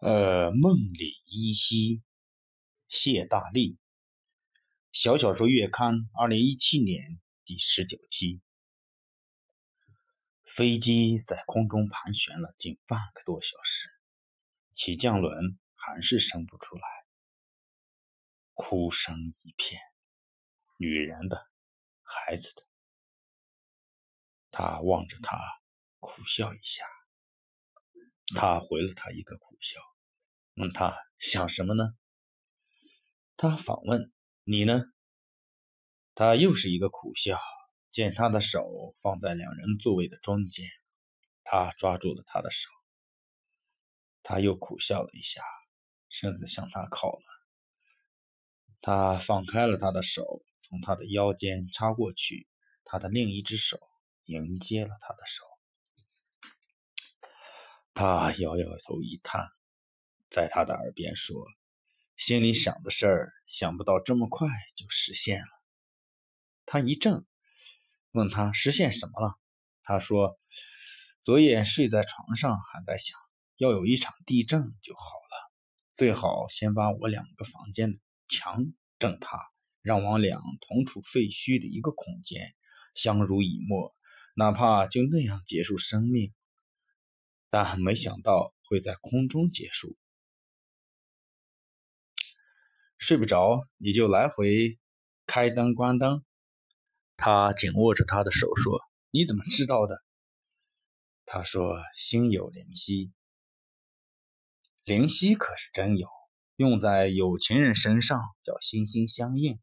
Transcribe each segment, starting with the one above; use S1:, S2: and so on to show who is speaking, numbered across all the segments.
S1: 呃，梦里依稀，谢大力，小小说月刊，二零一七年第十九期。飞机在空中盘旋了近半个多小时，起降轮还是升不出来，哭声一片，女人的，孩子的。他望着他，苦笑一下。他回了他一个苦笑。问他想什么呢？他反问你呢？他又是一个苦笑，见他的手放在两人座位的中间，他抓住了他的手。他又苦笑了一下，身子向他靠了。他放开了他的手，从他的腰间插过去，他的另一只手迎接了他的手。他摇摇头一叹。在他的耳边说：“心里想的事儿，想不到这么快就实现了。”他一怔，问他实现什么了？他说：“昨夜睡在床上，还在想，要有一场地震就好了。最好先把我两个房间的墙震塌，让我俩同处废墟的一个空间，相濡以沫，哪怕就那样结束生命。但没想到会在空中结束。”睡不着，你就来回开灯关灯。他紧握着他的手说：“你怎么知道的？”他说：“心有灵犀。灵犀可是真有，用在有情人身上叫心心相印。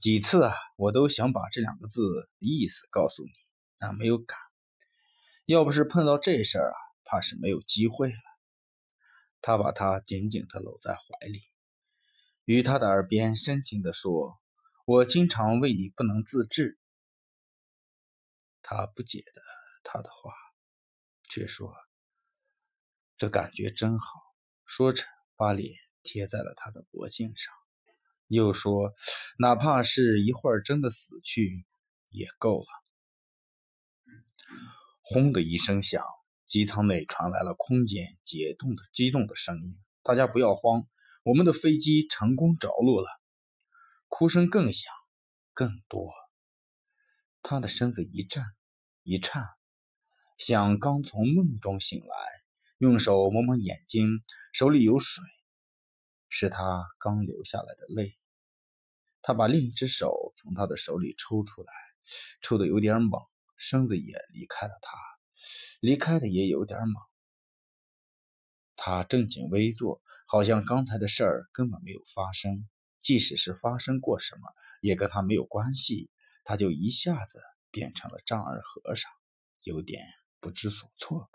S1: 几次啊，我都想把这两个字意思告诉你，但没有敢。要不是碰到这事儿啊，怕是没有机会了。”他把她紧紧地搂在怀里。于他的耳边深情地说：“我经常为你不能自制。”他不解的他的话，却说：“这感觉真好。”说着，把脸贴在了他的脖颈上，又说：“哪怕是一会儿真的死去，也够了。”轰的一声响，机舱内传来了空间解冻的激动的声音：“大家不要慌。”我们的飞机成功着陆了，哭声更响，更多。他的身子一震一颤，像刚从梦中醒来，用手摸摸眼睛，手里有水，是他刚流下来的泪。他把另一只手从他的手里抽出来，抽的有点猛，身子也离开了他，离开的也有点猛。他正襟危坐。好像刚才的事儿根本没有发生，即使是发生过什么，也跟他没有关系。他就一下子变成了丈二和尚，有点不知所措。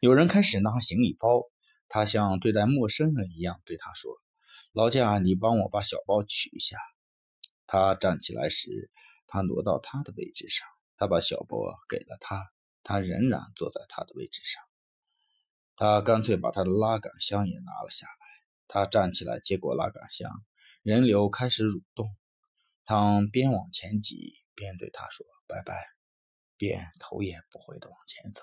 S1: 有人开始拿行李包，他像对待陌生人一样对他说：“劳驾，你帮我把小包取一下。”他站起来时，他挪到他的位置上，他把小包给了他，他仍然坐在他的位置上。他干脆把他的拉杆箱也拿了下来。他站起来接过拉杆箱，人流开始蠕动。他边往前挤边对他说：“拜拜。”便头也不回地往前走。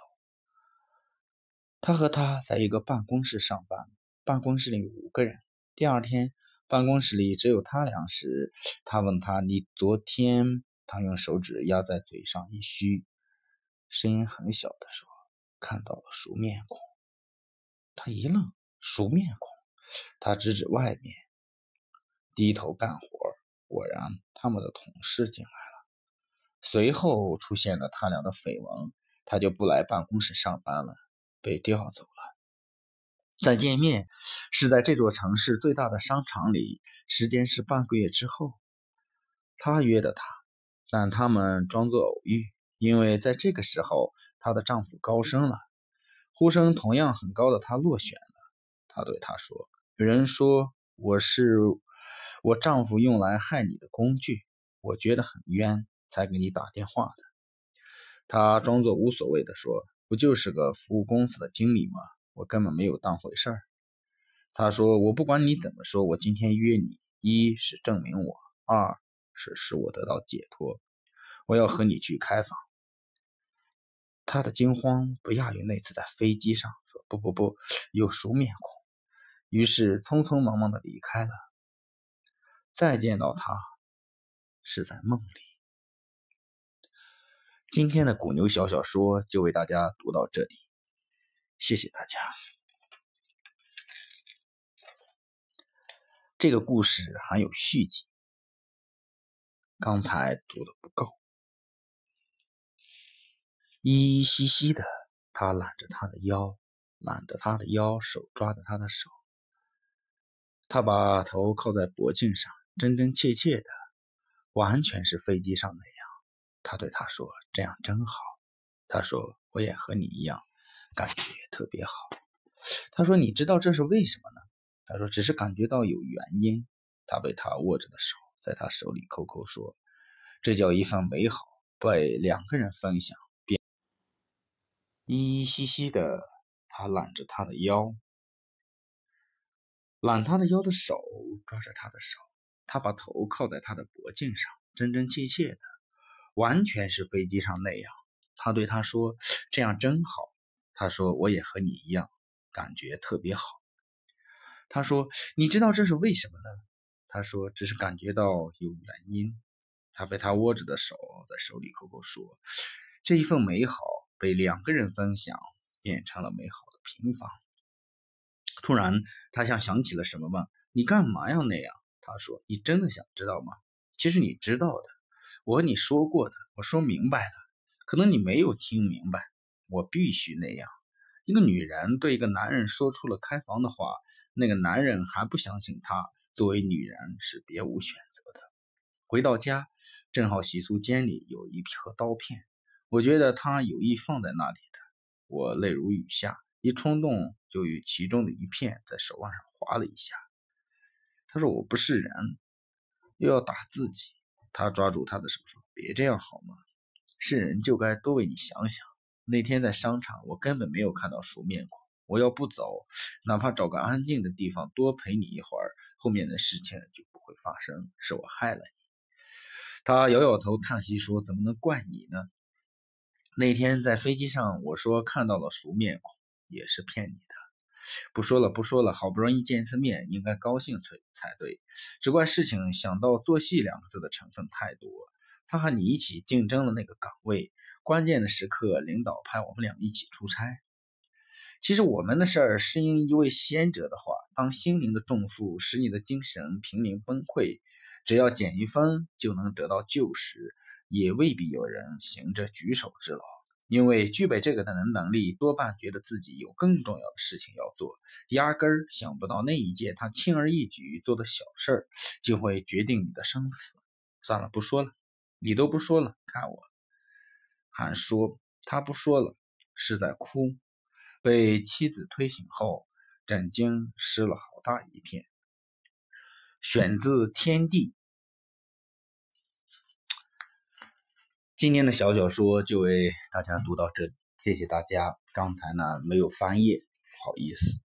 S1: 他和他在一个办公室上班，办公室里五个人。第二天，办公室里只有他俩时，他问他：“你昨天？”他用手指压在嘴上一虚，声音很小地说：“看到了熟面孔。”一愣，熟面孔。他指指外面，低头干活。果然，他们的同事进来了。随后出现了他俩的绯闻，他就不来办公室上班了，被调走了。再见面是在这座城市最大的商场里，时间是半个月之后。他约的他，但他们装作偶遇，因为在这个时候，她的丈夫高升了。呼声同样很高的他落选了。他对他说：“有人说我是我丈夫用来害你的工具，我觉得很冤，才给你打电话的。”他装作无所谓的说：“不就是个服务公司的经理吗？我根本没有当回事儿。”他说：“我不管你怎么说，我今天约你，一是证明我，二是使我得到解脱。我要和你去开房。”他的惊慌不亚于那次在飞机上，说：“不不不，有熟面孔。于是匆匆忙忙的离开了。再见到他，是在梦里。今天的古牛小小说就为大家读到这里，谢谢大家。这个故事还有续集，刚才读的不够。依依稀稀的，他揽着她的腰，揽着她的腰，手抓着她的手。他把头靠在脖颈上，真真切切的，完全是飞机上那样。他对她说：“这样真好。”他说：“我也和你一样，感觉特别好。”他说：“你知道这是为什么呢？”他说：“只是感觉到有原因。”他被他握着的手在他手里抠抠，说：“这叫一份美好，被两个人分享。”依依稀稀的，他揽着她的腰，揽她的腰的手抓着她的手，他把头靠在她的脖颈上，真真切切的，完全是飞机上那样。他对她说：“这样真好。”他说：“我也和你一样，感觉特别好。”他说：“你知道这是为什么呢？”他说：“只是感觉到有原因。”他被他握着的手在手里抠抠，说：“这一份美好。”被两个人分享，变成了美好的平凡。突然，他像想起了什么吗？你干嘛要那样？他说：“你真的想知道吗？其实你知道的，我和你说过的，我说明白了。可能你没有听明白。我必须那样。一个女人对一个男人说出了开房的话，那个男人还不相信她。作为女人是别无选择的。回到家，正好洗漱间里有一盒刀片。”我觉得他有意放在那里的，我泪如雨下，一冲动就与其中的一片在手腕上划了一下。他说：“我不是人，又要打自己。”他抓住他的手说：“别这样好吗？是人就该多为你想想。那天在商场，我根本没有看到熟面孔。我要不走，哪怕找个安静的地方多陪你一会儿，后面的事情就不会发生。是我害了你。”他摇摇头，叹息说：“怎么能怪你呢？”那天在飞机上，我说看到了熟面孔，也是骗你的。不说了，不说了，好不容易见一次面，应该高兴才才对。只怪事情想到做戏两个字的成分太多。他和你一起竞争了那个岗位，关键的时刻，领导派我们俩一起出差。其实我们的事儿是因一位先者的话：当心灵的重负使你的精神濒临崩溃，只要减一分就能得到救时。也未必有人行这举手之劳，因为具备这个的人能力，多半觉得自己有更重要的事情要做，压根儿想不到那一件他轻而易举做的小事儿，就会决定你的生死。算了，不说了，你都不说了，看我还说他不说了，是在哭。被妻子推醒后，枕巾湿了好大一片。选自《天地》。今天的小小说就为大家读到这里，谢谢大家。刚才呢没有翻页，不好意思。